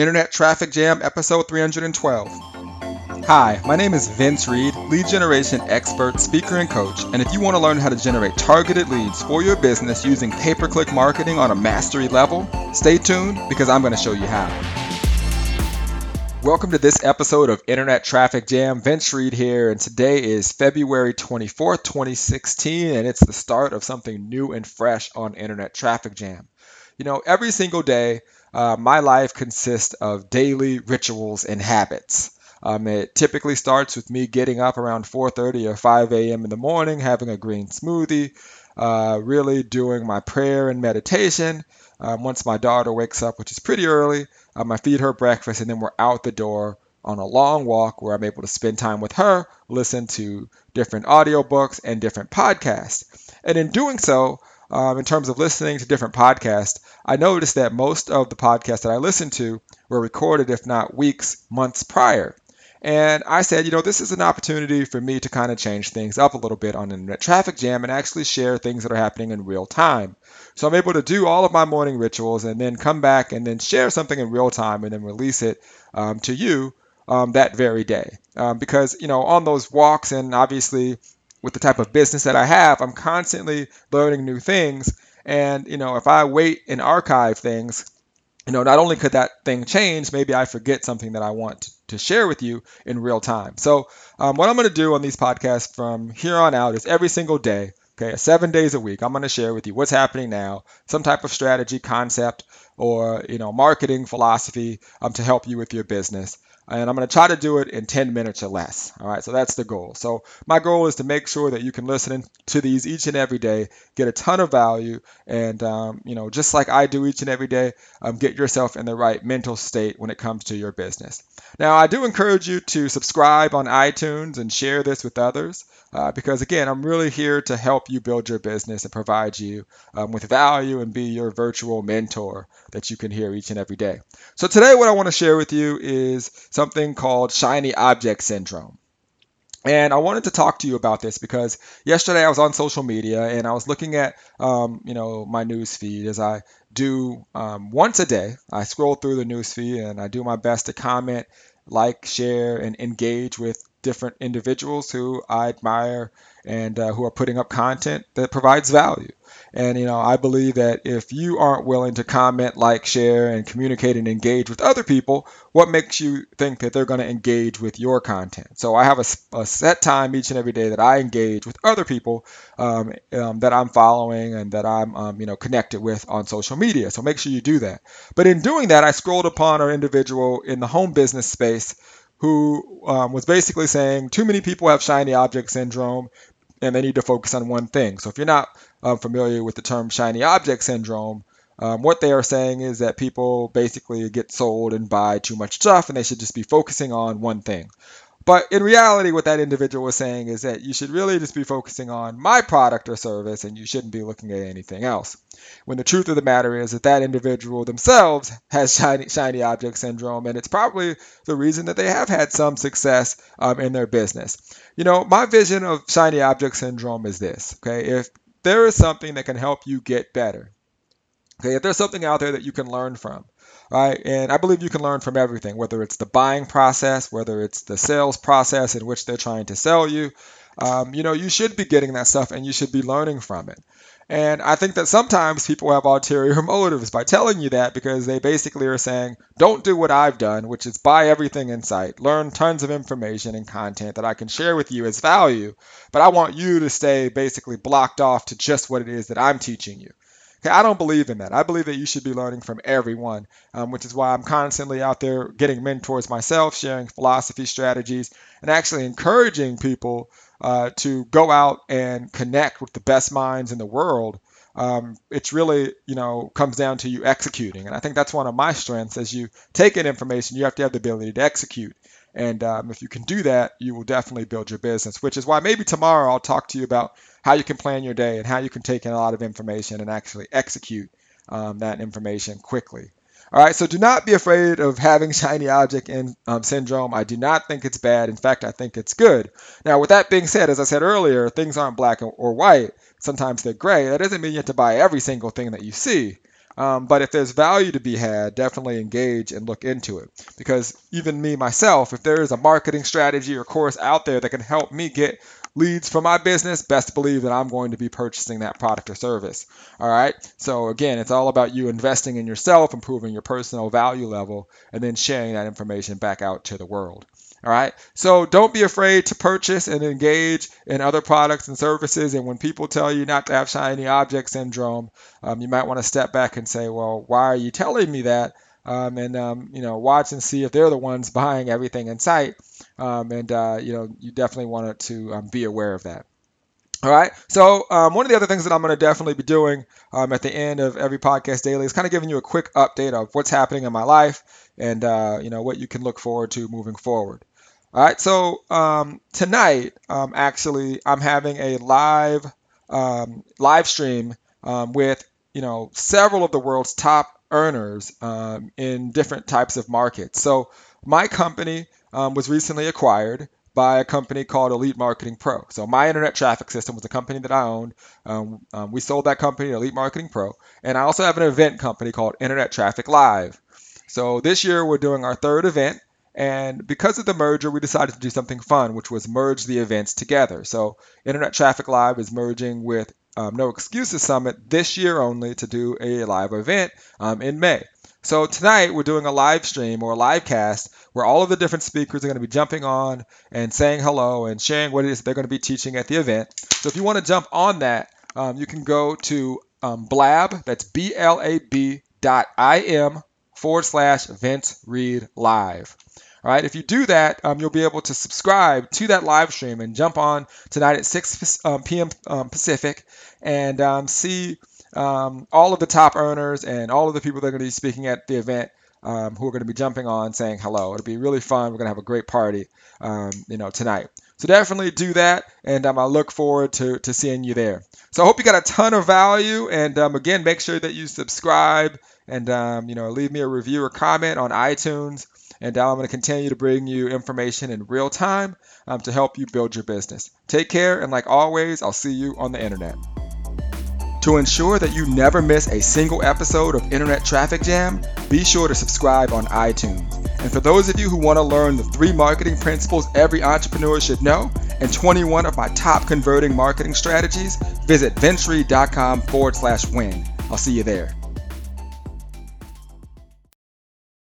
Internet Traffic Jam, episode 312. Hi, my name is Vince Reed, lead generation expert, speaker, and coach. And if you want to learn how to generate targeted leads for your business using pay per click marketing on a mastery level, stay tuned because I'm going to show you how. Welcome to this episode of Internet Traffic Jam. Vince Reed here, and today is February 24th, 2016, and it's the start of something new and fresh on Internet Traffic Jam. You know, every single day, uh, my life consists of daily rituals and habits. Um, it typically starts with me getting up around 4:30 or 5 a.m. in the morning, having a green smoothie, uh, really doing my prayer and meditation. Um, once my daughter wakes up, which is pretty early, um, I feed her breakfast, and then we're out the door on a long walk where I'm able to spend time with her, listen to different audiobooks and different podcasts. And in doing so, um, in terms of listening to different podcasts, I noticed that most of the podcasts that I listened to were recorded, if not weeks, months prior. And I said, you know, this is an opportunity for me to kind of change things up a little bit on Internet Traffic Jam and actually share things that are happening in real time. So I'm able to do all of my morning rituals and then come back and then share something in real time and then release it um, to you um, that very day. Um, because, you know, on those walks and obviously with the type of business that I have, I'm constantly learning new things. And, you know, if I wait and archive things, you know, not only could that thing change, maybe I forget something that I want to, share with you in real time. So, um, what I'm going to do on these podcasts from here on out is every single day, okay, seven days a week, I'm going to share with you what's happening now, some type of strategy, concept, or you know, marketing philosophy um, to help you with your business and I'm going to try to do it in 10 minutes or less. All right, so that's the goal. So my goal is to make sure that you can listen to these each and every day, get a ton of value, and um, you know, just like I do each and every day, um, get yourself in the right mental state when it comes to your business. Now, I do encourage you to subscribe on iTunes and share this with others. Uh, because again, I'm really here to help you build your business and provide you um, with value and be your virtual mentor that you can hear each and every day. So today, what I want to share with you is something called shiny object syndrome. And I wanted to talk to you about this because yesterday I was on social media and I was looking at, um, you know, my news feed as I do um, once a day. I scroll through the news feed and I do my best to comment, like, share, and engage with different individuals who I admire and uh, who are putting up content that provides value. And you know, I believe that if you aren't willing to comment, like, share, and communicate and engage with other people, what makes you think that they're going to engage with your content? So I have a, a, set time each and every day that I engage with other people um, um, that I'm following and that I'm um, you know connected with on social media. So make sure you do that. But in doing that, I scrolled upon an individual in the home business space who um, was basically saying too many people have shiny object syndrome and they need to focus on one thing. So if you're not um, familiar with the term shiny object syndrome, um, what they are saying is that people basically get sold and buy too much stuff and they should just be focusing on one thing. But in reality, what that individual was saying is that you should really just be focusing on my product or service and you shouldn't be looking at anything else. When the truth of the matter is that that individual themselves has shiny, shiny object syndrome, and it's probably the reason that they have had some success um, in their business. You know, my vision of shiny object syndrome is this okay, if there is something that can help you get better, okay, if there's something out there that you can learn from, right? And I believe you can learn from everything, whether it's the buying process, whether it's the sales process in which they're trying to sell you. Um, you know, you should be getting that stuff and you should be learning from it. And I think that sometimes people have ulterior motives by telling you that because they basically are saying, don't do what I've done, which is buy everything in sight, learn tons of information and content that I can share with you as value, but I want you to stay basically blocked off to just what it is that I'm teaching you. Okay, I don't believe in that. I believe that you should be learning from everyone, um, which is why I'm constantly out there getting mentors myself, sharing philosophy, strategies, and actually encouraging people uh, to go out and connect with the best minds in the world. Um, it's really, you know, comes down to you executing. And I think that's one of my strengths as you take in information, you have to have the ability to execute. And um, if you can do that, you will definitely build your business, which is why maybe tomorrow I'll talk to you about how you can plan your day and how you can take in a lot of information and actually execute um, that information quickly. All right, so do not be afraid of having shiny object in, um, syndrome. I do not think it's bad. In fact, I think it's good. Now, with that being said, as I said earlier, things aren't black or white. Sometimes they're gray. That doesn't mean you have to buy every single thing that you see. Um, but if there's value to be had, definitely engage and look into it. Because even me myself, if there is a marketing strategy or course out there that can help me get leads for my business, best believe that I'm going to be purchasing that product or service. All right. So again, it's all about you investing in yourself, improving your personal value level, and then sharing that information back out to the world. All right. So don't be afraid to purchase and engage in other products and services. And when people tell you not to have shiny object syndrome, um, you might want to step back and say, well, why are you telling me that? Um, and um, you know, watch and see if they're the ones buying everything in sight. Um, and uh, you know, you definitely want to um, be aware of that. All right. So um, one of the other things that I'm going to definitely be doing um, at the end of every podcast daily is kind of giving you a quick update of what's happening in my life and uh, you know what you can look forward to moving forward. All right. So um, tonight, um, actually, I'm having a live um, live stream um, with you know several of the world's top earners in different types of markets. So my company was recently acquired by a company called Elite Marketing Pro. So my internet traffic system was a company that I owned. Um, um, we sold that company to Elite Marketing Pro, and I also have an event company called Internet Traffic Live. So this year we're doing our third event, and because of the merger, we decided to do something fun, which was merge the events together. So Internet Traffic Live is merging with um, No Excuses Summit this year only to do a live event um, in May. So tonight we're doing a live stream or a live cast where all of the different speakers are going to be jumping on and saying hello and sharing what it is they're going to be teaching at the event. So if you want to jump on that, um, you can go to um, blab, that's B-L-A-B dot I-M forward slash Vince Reed Live. All right, if you do that, um, you'll be able to subscribe to that live stream and jump on tonight at 6 um, p.m. Um, Pacific and um, see um, all of the top earners and all of the people that are going to be speaking at the event um, who are going to be jumping on saying hello. It'll be really fun. We're going to have a great party, um, you know, tonight. So definitely do that, and um, I look forward to, to seeing you there. So I hope you got a ton of value, and um, again, make sure that you subscribe and um, you know leave me a review or comment on iTunes. And I'm going to continue to bring you information in real time um, to help you build your business. Take care, and like always, I'll see you on the internet. To ensure that you never miss a single episode of Internet Traffic Jam, be sure to subscribe on iTunes. And for those of you who want to learn the three marketing principles every entrepreneur should know and 21 of my top converting marketing strategies, visit vincereed.com forward slash win. I'll see you there.